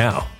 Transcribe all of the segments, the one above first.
now.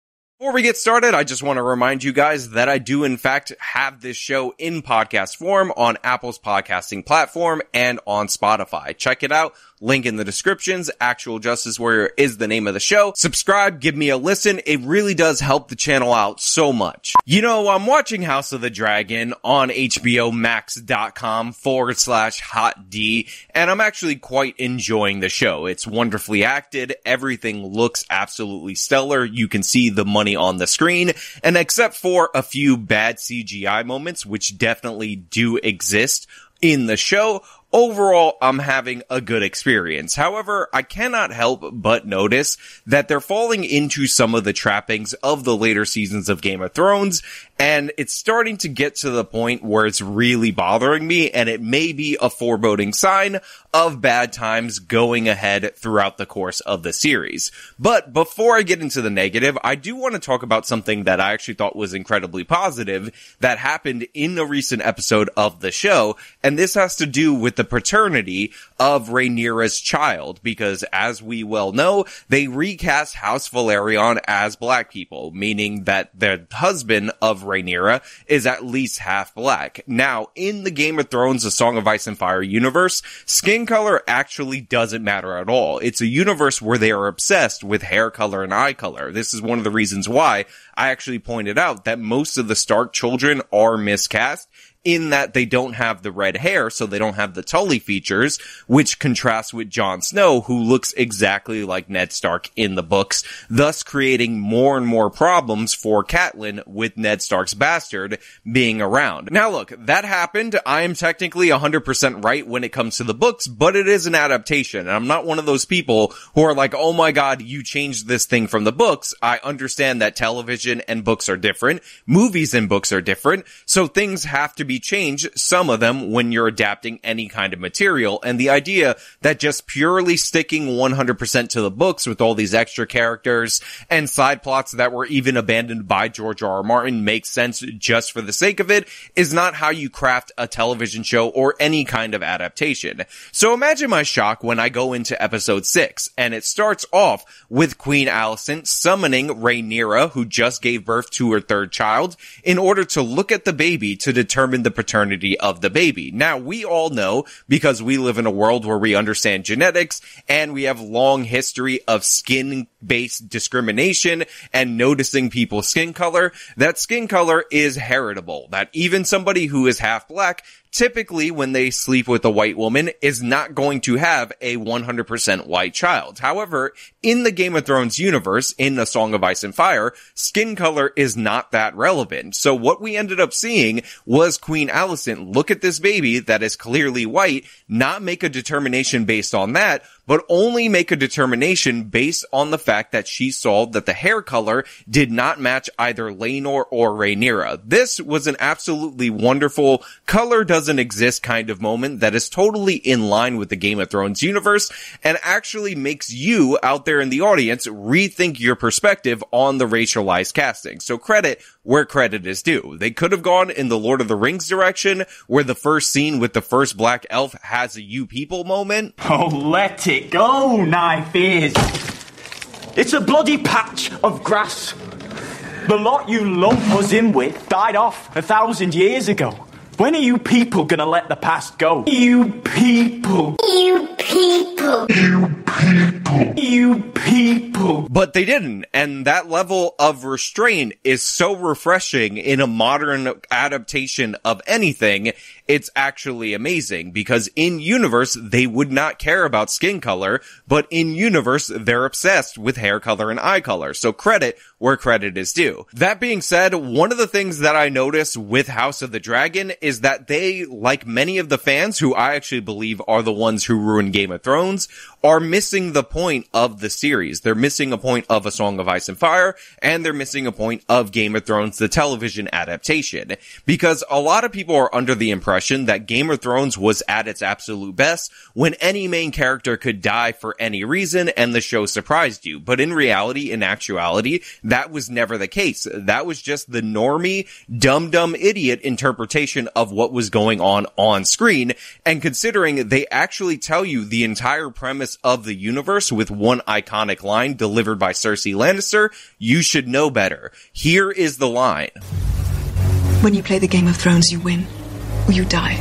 Before we get started, I just want to remind you guys that I do in fact have this show in podcast form on Apple's podcasting platform and on Spotify. Check it out. Link in the descriptions. Actual Justice Warrior is the name of the show. Subscribe, give me a listen. It really does help the channel out so much. You know, I'm watching House of the Dragon on HBOMax.com forward slash hot D, and I'm actually quite enjoying the show. It's wonderfully acted. Everything looks absolutely stellar. You can see the money on the screen, and except for a few bad CGI moments, which definitely do exist, in the show, overall, I'm having a good experience. However, I cannot help but notice that they're falling into some of the trappings of the later seasons of Game of Thrones, and it's starting to get to the point where it's really bothering me, and it may be a foreboding sign of bad times going ahead throughout the course of the series. But before I get into the negative, I do want to talk about something that I actually thought was incredibly positive that happened in a recent episode of the show, and this has to do with the paternity of Rhaenyra's child, because as we well know, they recast House Velaryon as black people, meaning that the husband of Rhaenyra is at least half black. Now, in the Game of Thrones, The Song of Ice and Fire universe, skin color actually doesn't matter at all. It's a universe where they are obsessed with hair color and eye color. This is one of the reasons why I actually pointed out that most of the Stark children are miscast in that they don't have the red hair, so they don't have the Tully features, which contrasts with Jon Snow, who looks exactly like Ned Stark in the books, thus creating more and more problems for Catelyn with Ned Stark's bastard being around. Now look, that happened. I am technically 100% right when it comes to the books, but it is an adaptation, and I'm not one of those people who are like, oh my god, you changed this thing from the books. I understand that television and books are different, movies and books are different, so things have to be changed, some of them, when you're adapting any kind of material. And the idea that just purely sticking 100% to the books with all these extra characters and side plots that were even abandoned by George R. R. Martin makes sense just for the sake of it is not how you craft a television show or any kind of adaptation. So imagine my shock when I go into episode 6 and it starts off with Queen Alicent summoning Rhaenyra, who just gave birth to her third child, in order to look at the baby to determine the paternity of the baby. Now, we all know, because we live in a world where we understand genetics and we have long history of skin based discrimination and noticing people's skin color, that skin color is heritable. That even somebody who is half black typically when they sleep with a white woman is not going to have a 100% white child. However, in the Game of Thrones universe, in the Song of Ice and Fire, skin color is not that relevant. So what we ended up seeing was Queen Alicent look at this baby that is clearly white, not make a determination based on that, but only make a determination based on the fact that she saw that the hair color did not match either Laenor or Rhaenyra. This was an absolutely wonderful color doesn't exist kind of moment that is totally in line with the Game of Thrones universe and actually makes you out there in the audience rethink your perspective on the racialized casting. So credit where credit is due. They could have gone in the Lord of the Rings direction where the first scene with the first black elf has a you people moment. Oh, let it go, knife is. It's a bloody patch of grass. The lot you lump us in with died off a thousand years ago. When are you people gonna let the past go? You people. You people. You people. You people. But they didn't. And that level of restraint is so refreshing in a modern adaptation of anything. It's actually amazing because in universe, they would not care about skin color, but in universe, they're obsessed with hair color and eye color. So credit where credit is due. That being said, one of the things that I notice with House of the Dragon is that they, like many of the fans who I actually believe are the ones who ruined Game of Thrones, are missing the point of the series. They're missing a point of A Song of Ice and Fire, and they're missing a point of Game of Thrones, the television adaptation. Because a lot of people are under the impression that Game of Thrones was at its absolute best when any main character could die for any reason and the show surprised you. But in reality, in actuality, that was never the case. That was just the normie, dumb dumb idiot interpretation of what was going on on screen. And considering they actually tell you the entire premise of the universe with one iconic line delivered by Cersei Lannister, you should know better. Here is the line. When you play the Game of Thrones, you win or you die.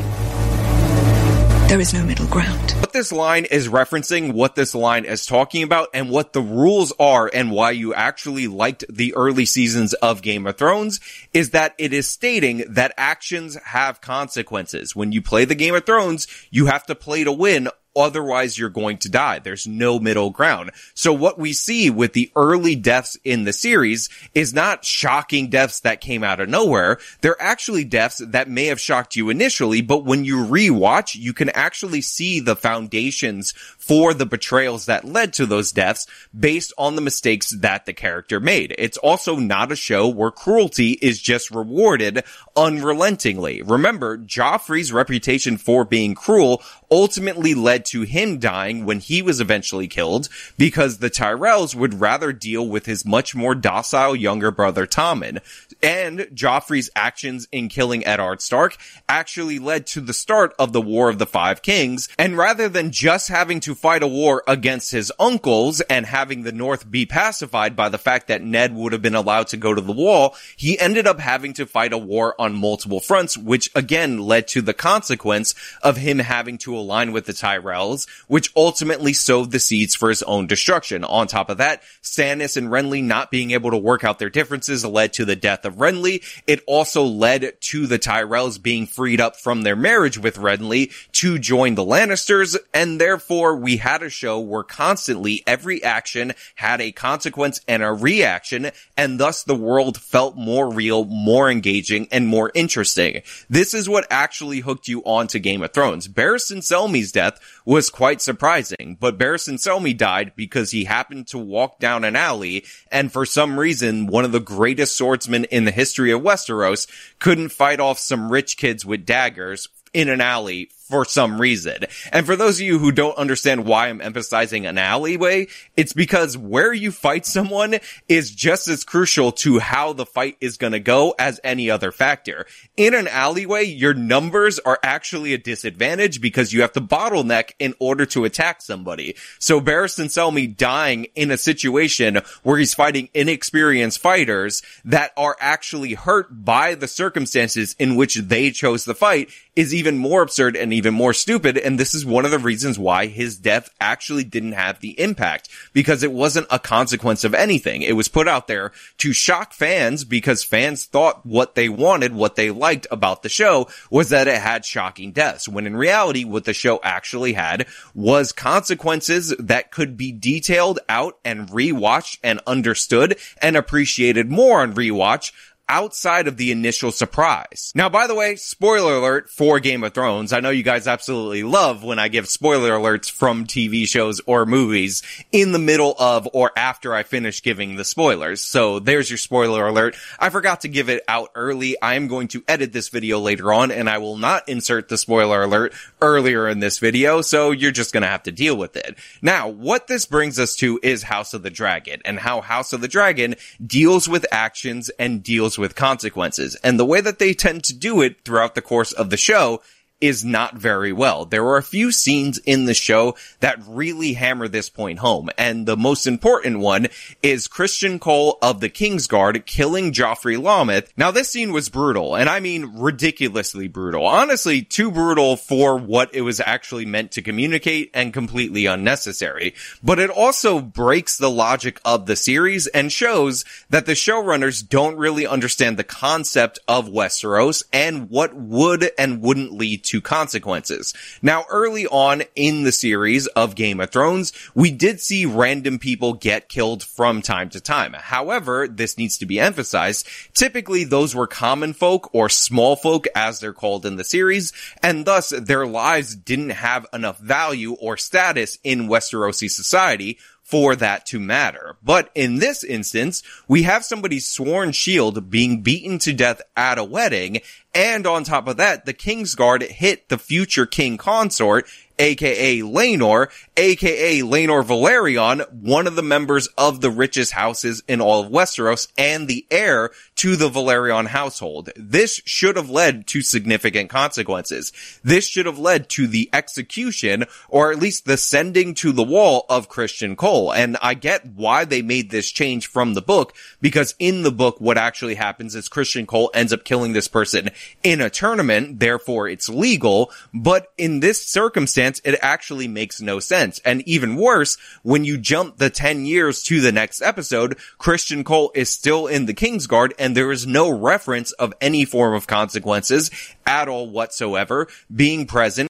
There is no middle ground. What this line is referencing, what this line is talking about, and what the rules are and why you actually liked the early seasons of Game of Thrones is that it is stating that actions have consequences. When you play the Game of Thrones, you have to play to win Otherwise, you're going to die. There's no middle ground. So what we see with the early deaths in the series is not shocking deaths that came out of nowhere. They're actually deaths that may have shocked you initially, but when you rewatch, you can actually see the foundations for the betrayals that led to those deaths based on the mistakes that the character made. It's also not a show where cruelty is just rewarded unrelentingly. Remember, Joffrey's reputation for being cruel ultimately led to him dying when he was eventually killed because the Tyrells would rather deal with his much more docile younger brother Tommen. And Joffrey's actions in killing Eddard Stark actually led to the start of the War of the Five Kings. And rather than just having to fight a war against his uncles and having the North be pacified by the fact that Ned would have been allowed to go to the wall, he ended up having to fight a war on multiple fronts, which again led to the consequence of him having to align with the Tyrells, which ultimately sowed the seeds for his own destruction. On top of that, Stannis and Renly not being able to work out their differences led to the death of Renly. It also led to the Tyrells being freed up from their marriage with Renly to join the Lannisters, and therefore we had a show where constantly every action had a consequence and a reaction, and thus the world felt more real, more engaging, and more interesting. This is what actually hooked you onto Game of Thrones. Barristan Selmy's death was quite surprising, but Barristan Selmy died because he happened to walk down an alley, and for some reason, one of the greatest swordsmen in the history of Westeros couldn't fight off some rich kids with daggers in an alley for some reason. And for those of you who don't understand why I'm emphasizing an alleyway, it's because where you fight someone is just as crucial to how the fight is going to go as any other factor. In an alleyway, your numbers are actually a disadvantage because you have to bottleneck in order to attack somebody. So Barristan Selmy dying in a situation where he's fighting inexperienced fighters that are actually hurt by the circumstances in which they chose the fight is even more absurd and even more stupid. And this is one of the reasons why his death actually didn't have the impact because it wasn't a consequence of anything. It was put out there to shock fans because fans thought what they wanted, what they liked about the show was that it had shocking deaths. When in reality, what the show actually had was consequences that could be detailed out and rewatched and understood and appreciated more on rewatch outside of the initial surprise. Now, by the way, spoiler alert for Game of Thrones. I know you guys absolutely love when I give spoiler alerts from TV shows or movies in the middle of or after I finish giving the spoilers. So there's your spoiler alert. I forgot to give it out early. I am going to edit this video later on and I will not insert the spoiler alert earlier in this video. So you're just going to have to deal with it. Now, what this brings us to is House of the Dragon and how House of the Dragon deals with actions and deals with consequences. And the way that they tend to do it throughout the course of the show is not very well. There are a few scenes in the show that really hammer this point home, and the most important one is Criston Cole of the Kingsguard killing Joffrey Lonmouth. Now this scene was brutal, and I mean ridiculously brutal. Honestly, too brutal for what it was actually meant to communicate and completely unnecessary. But it also breaks the logic of the series and shows that the showrunners don't really understand the concept of Westeros and what would and wouldn't lead to consequences. Now, early on in the series of Game of Thrones, we did see random people get killed from time to time. However, this needs to be emphasized. Typically, those were common folk or small folk as they're called in the series, and thus their lives didn't have enough value or status in Westerosi society for that to matter. But in this instance, we have somebody's sworn shield being beaten to death at a wedding, and on top of that, the Kingsguard hit the future king consort aka Laenor, aka Laenor Velaryon, one of the members of the richest houses in all of Westeros and the heir to the Velaryon household. This should have led to significant consequences. This should have led to the execution or at least the sending to the wall of Criston Cole. And I get why they made this change from the book because in the book, what actually happens is Criston Cole ends up killing this person in a tournament. Therefore it's legal. But in this circumstance, it actually makes no sense. And even worse, when you jump the 10 years to the next episode, Criston Cole is still in the Kingsguard and there is no reference of any form of consequences at all whatsoever being present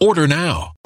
Order now.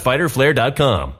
www.fighterflare.com.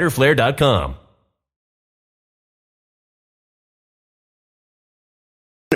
fighterflare.com.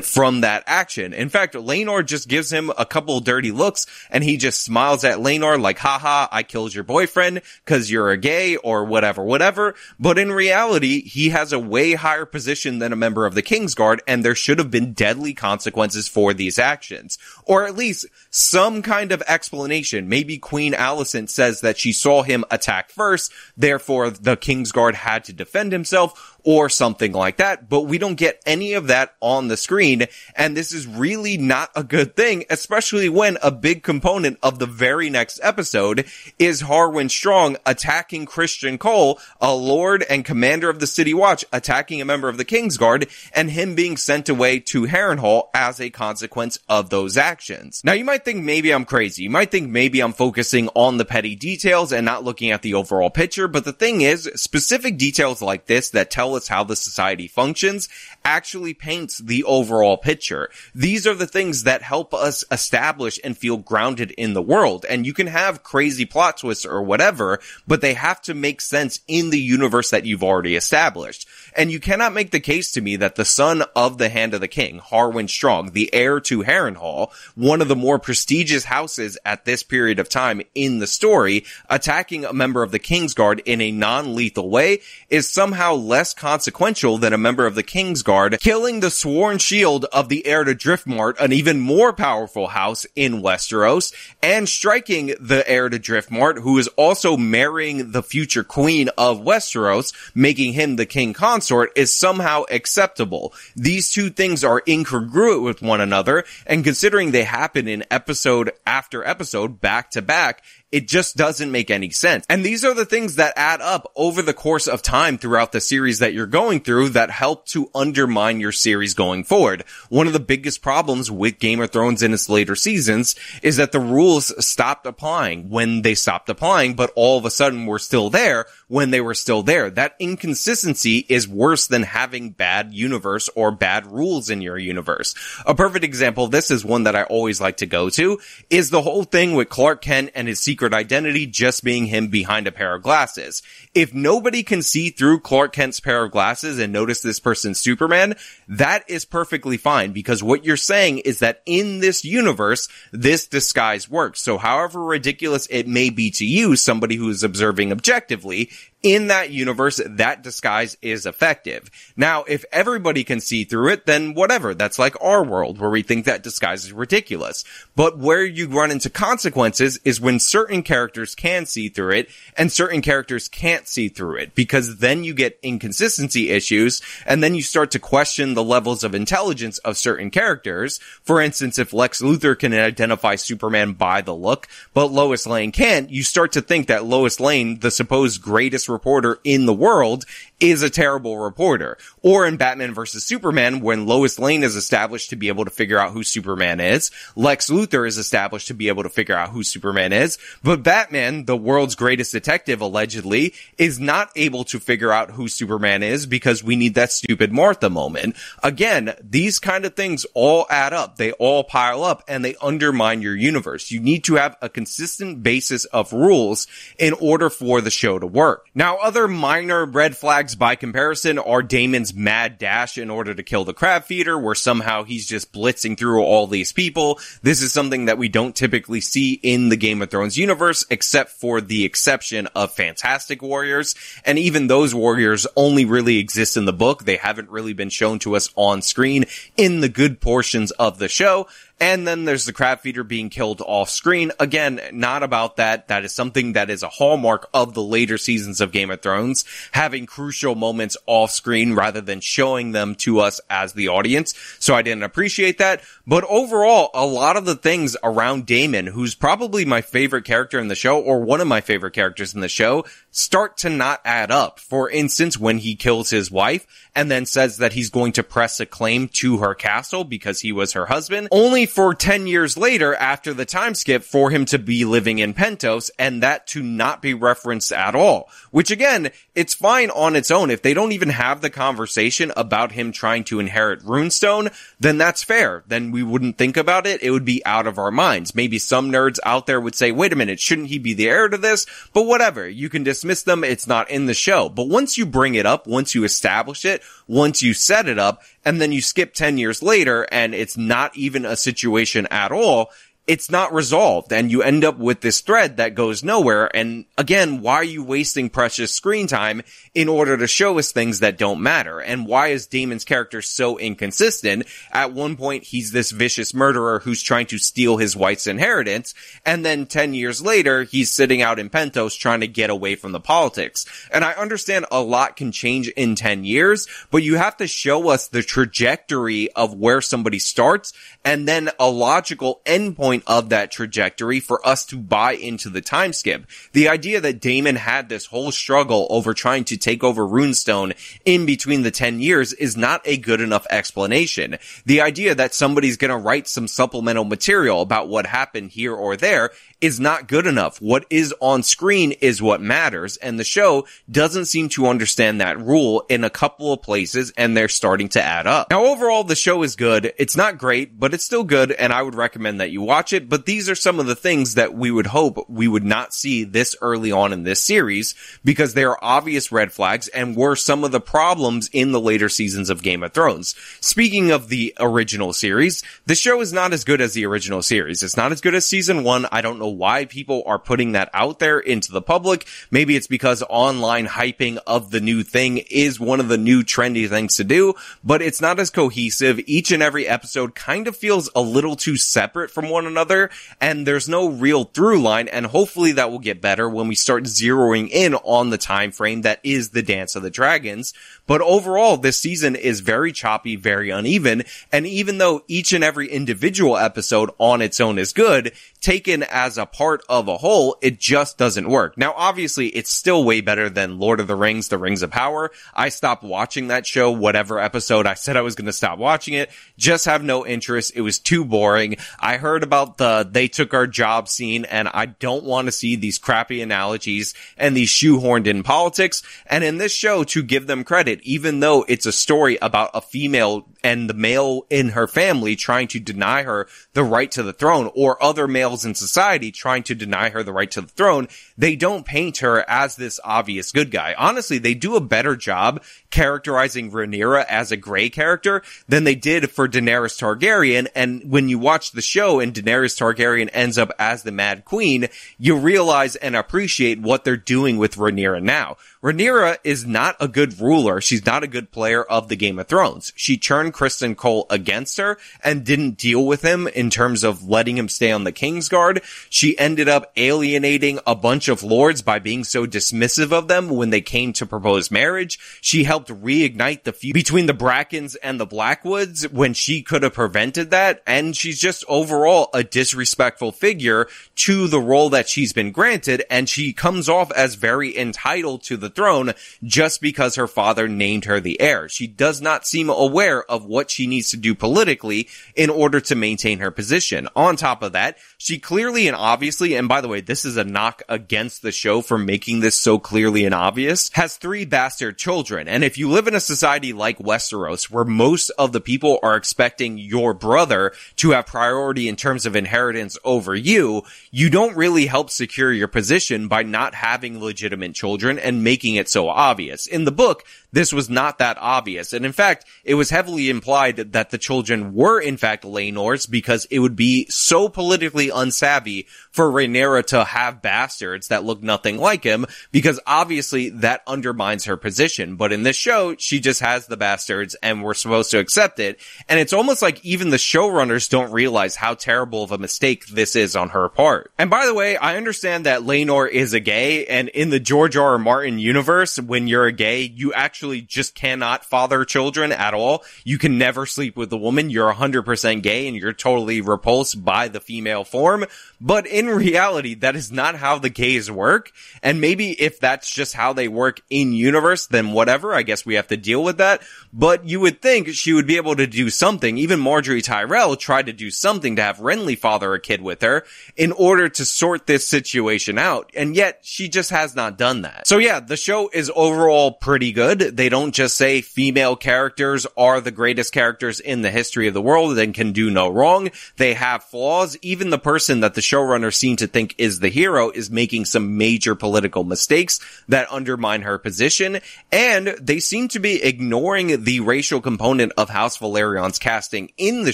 from that action. In fact, Laenor just gives him a couple dirty looks and he just smiles at Laenor like, haha, I killed your boyfriend cause you're a gay or whatever, whatever. But in reality, he has a way higher position than a member of the Kingsguard and there should have been deadly consequences for these actions. Or at least some kind of explanation. Maybe Queen Alicent says that she saw him attack first, therefore the Kingsguard had to defend himself or something like that, but we don't get any of that on the screen. And this is really not a good thing, especially when a big component of the very next episode is Harwin Strong attacking Criston Cole, a lord and commander of the City Watch, attacking a member of the Kingsguard, and him being sent away to Harrenhal as a consequence of those actions. Now you might think maybe I'm crazy. You might think maybe I'm focusing on the petty details and not looking at the overall picture, but the thing is, specific details like this that tell us how the society functions actually paints the overall picture. These are the things that help us establish and feel grounded in the world. And you can have crazy plot twists or whatever, but they have to make sense in the universe that you've already established. And you cannot make the case to me that the son of the Hand of the King, Harwin Strong, the heir to Harrenhal, one of the more prestigious houses at this period of time in the story, attacking a member of the Kingsguard in a non-lethal way is somehow less consequential than a member of the Kingsguard killing the sworn shield of the heir to Driftmark, an even more powerful house in Westeros, and striking the heir to Driftmark, who is also marrying the future queen of Westeros, making him the king consort consort is somehow acceptable. These two things are incongruent with one another, and considering they happen in episode after episode, back to back, it just doesn't make any sense. And these are the things that add up over the course of time throughout the series that you're going through that help to undermine your series going forward. One of the biggest problems with Game of Thrones in its later seasons is that the rules stopped applying when they stopped applying, but all of a sudden were still there when they were still there. That inconsistency is worse than having bad universe or bad rules in your universe. A perfect example, this is one that I always like to go to, is the whole thing with Clark Kent and his secret identity just being him behind a pair of glasses. If nobody can see through Clark Kent's pair of glasses and notice this person's Superman, that is perfectly fine because what you're saying is that in this universe, this disguise works. So however ridiculous it may be to you, somebody who is observing objectively, in that universe, that disguise is effective. Now, if everybody can see through it, then whatever. That's like our world where we think that disguise is ridiculous. But where you run into consequences is when certain characters can see through it and certain characters can't see through it because then you get inconsistency issues and then you start to question the levels of intelligence of certain characters. For instance, if Lex Luthor can identify Superman by the look, but Lois Lane can't, you start to think that Lois Lane, the supposed greatest reporter in the world is a terrible reporter. Or in Batman vs. Superman, when Lois Lane is established to be able to figure out who Superman is, Lex Luthor is established to be able to figure out who Superman is, but Batman, the world's greatest detective allegedly, is not able to figure out who Superman is because we need that stupid Martha moment. Again, these kind of things all add up. They all pile up and they undermine your universe. You need to have a consistent basis of rules in order for the show to work. Now, other minor red flags by comparison are Daemon's mad dash in order to kill the crab feeder, where somehow he's just blitzing through all these people. This is something that we don't typically see in the Game of Thrones universe, except for the exception of Fantastic Warriors. And even those warriors only really exist in the book. They haven't really been shown to us on screen in the good portions of the show. And then there's the crab feeder being killed off screen. Again, not about that. That is something that is a hallmark of the later seasons of Game of Thrones, having crucial moments off screen rather than showing them to us as the audience. So I didn't appreciate that. But overall, a lot of the things around Daemon, who's probably my favorite character in the show or one of my favorite characters in the show, start to not add up. For instance, when he kills his wife and then says that he's going to press a claim to her castle because he was her husband, only for 10 years later after the time skip for him to be living in Pentos and that to not be referenced at all. Which again, it's fine on its own. If they don't even have the conversation about him trying to inherit Runestone, then that's fair. Then we wouldn't think about it. It would be out of our minds. Maybe some nerds out there would say, wait a minute, shouldn't he be the heir to this? But whatever. You can dismiss them, it's not in the show. But once you bring it up, once you establish it, once you set it up, and then you skip 10 years later and it's not even a situation at all, it's not resolved and you end up with this thread that goes nowhere. And again, why are you wasting precious screen time in order to show us things that don't matter? And why is Daemon's character so inconsistent? At one point, he's this vicious murderer who's trying to steal his wife's inheritance. And then 10 years later, he's sitting out in Pentos trying to get away from the politics. And I understand a lot can change in 10 years, but you have to show us the trajectory of where somebody starts and then a logical endpoint of that trajectory for us to buy into the time skip. The idea that Daemon had this whole struggle over trying to take over Runestone in between the 10 years is not a good enough explanation. The idea that somebody's gonna write some supplemental material about what happened here or there is not good enough. What is on screen is what matters, and the show doesn't seem to understand that rule in a couple of places, and they're starting to add up. Now, overall, the show is good. It's not great, but it's still good, and I would recommend that you watch it, but these are some of the things that we would hope we would not see this early on in this series, because they are obvious red flags and were some of the problems in the later seasons of Game of Thrones. Speaking of the original series, the show is not as good as the original series. It's not as good as season one. I don't know why people are putting that out there into the public. Maybe it's because online hyping of the new thing is one of the new trendy things to do, but it's not as cohesive. Each and every episode kind of feels a little too separate from one another, and there's no real through line, and hopefully that will get better when we start zeroing in on the time frame that is the Dance of the Dragons. But overall, this season is very choppy, very uneven, and even though each and every individual episode on its own is good, taken as a part of a whole, it just doesn't work. Now, obviously, it's still way better than Lord of the Rings, The Rings of Power. I stopped watching that show, whatever episode I said I was going to stop watching it. Just have no interest. It was too boring. I heard about the they took our job scene and I don't want to see these crappy analogies and these shoehorned in politics. And in this show, to give them credit, even though it's a story about a female and the male in her family trying to deny her the right to the throne or other males in society trying to deny her the right to the throne, they don't paint her as this obvious good guy. Honestly, they do a better job characterizing Rhaenyra as a gray character than they did for Daenerys Targaryen. And when you watch the show and Daenerys Targaryen ends up as the Mad Queen, you realize and appreciate what they're doing with Rhaenyra now. Rhaenyra is not a good ruler. She's not a good player of the Game of Thrones. She turned Criston Cole against her and didn't deal with him in terms of letting him stay on the Kingsguard. She ended up alienating a bunch of lords by being so dismissive of them when they came to propose marriage. She helped reignite the feud between the Brackens and the Blackwoods when she could have prevented that. And she's just overall a disrespectful figure to the role that she's been granted. And she comes off as very entitled to the throne just because her father named her the heir. She does not seem aware of what she needs to do politically in order to maintain her position. On top of that, she clearly and obviously, and by the way, this is a knock against the show for making this so clearly and obvious, has three bastard children. And if you live in a society like Westeros where most of the people are expecting your brother to have priority in terms of inheritance over you, you don't really help secure your position by not having legitimate children and making it so obvious. In the book, this was not that obvious. And in fact, it was heavily implied that the children were in fact Laenor's because it would be so politically unsavvy for Rhaenyra to have bastards that look nothing like him because obviously that undermines her position. But in this show, she just has the bastards and we're supposed to accept it. And it's almost like even the showrunners don't realize how terrible of a mistake this is on her part. And by the way, I understand that Laenor is a gay and in the George R. R. Martin universe, when you're a gay, you actually just cannot father children at all. You can never sleep with a woman. You're 100% gay and you're totally repulsed by the female form. But in reality, that is not how the gays work. And maybe if that's just how they work in universe, then whatever. I guess we have to deal with that. But you would think she would be able to do something. Even Margaery Tyrell tried to do something to have Renly father a kid with her in order to sort this situation out. And yet she just has not done that. So yeah, the show is overall pretty good. They don't just say female characters are the greatest characters in the history of the world and can do no wrong. They have flaws. Even the person that the showrunners seem to think is the hero is making some major political mistakes that undermine her position. And they seem to be ignoring the racial component of House Velaryon's casting in the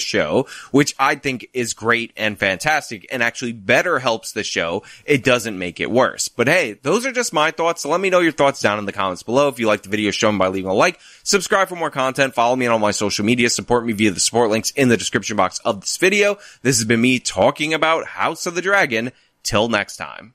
show, which I think is great and fantastic and actually better helps the show. It doesn't make it worse. But hey, those are just my thoughts. So let me know your thoughts down in the comments below. If you like the video, show by leaving a like, subscribe for more content, follow me on all my social media, support me via the support links in the description box of this video. This has been me talking about House of the Dragon. Till next time.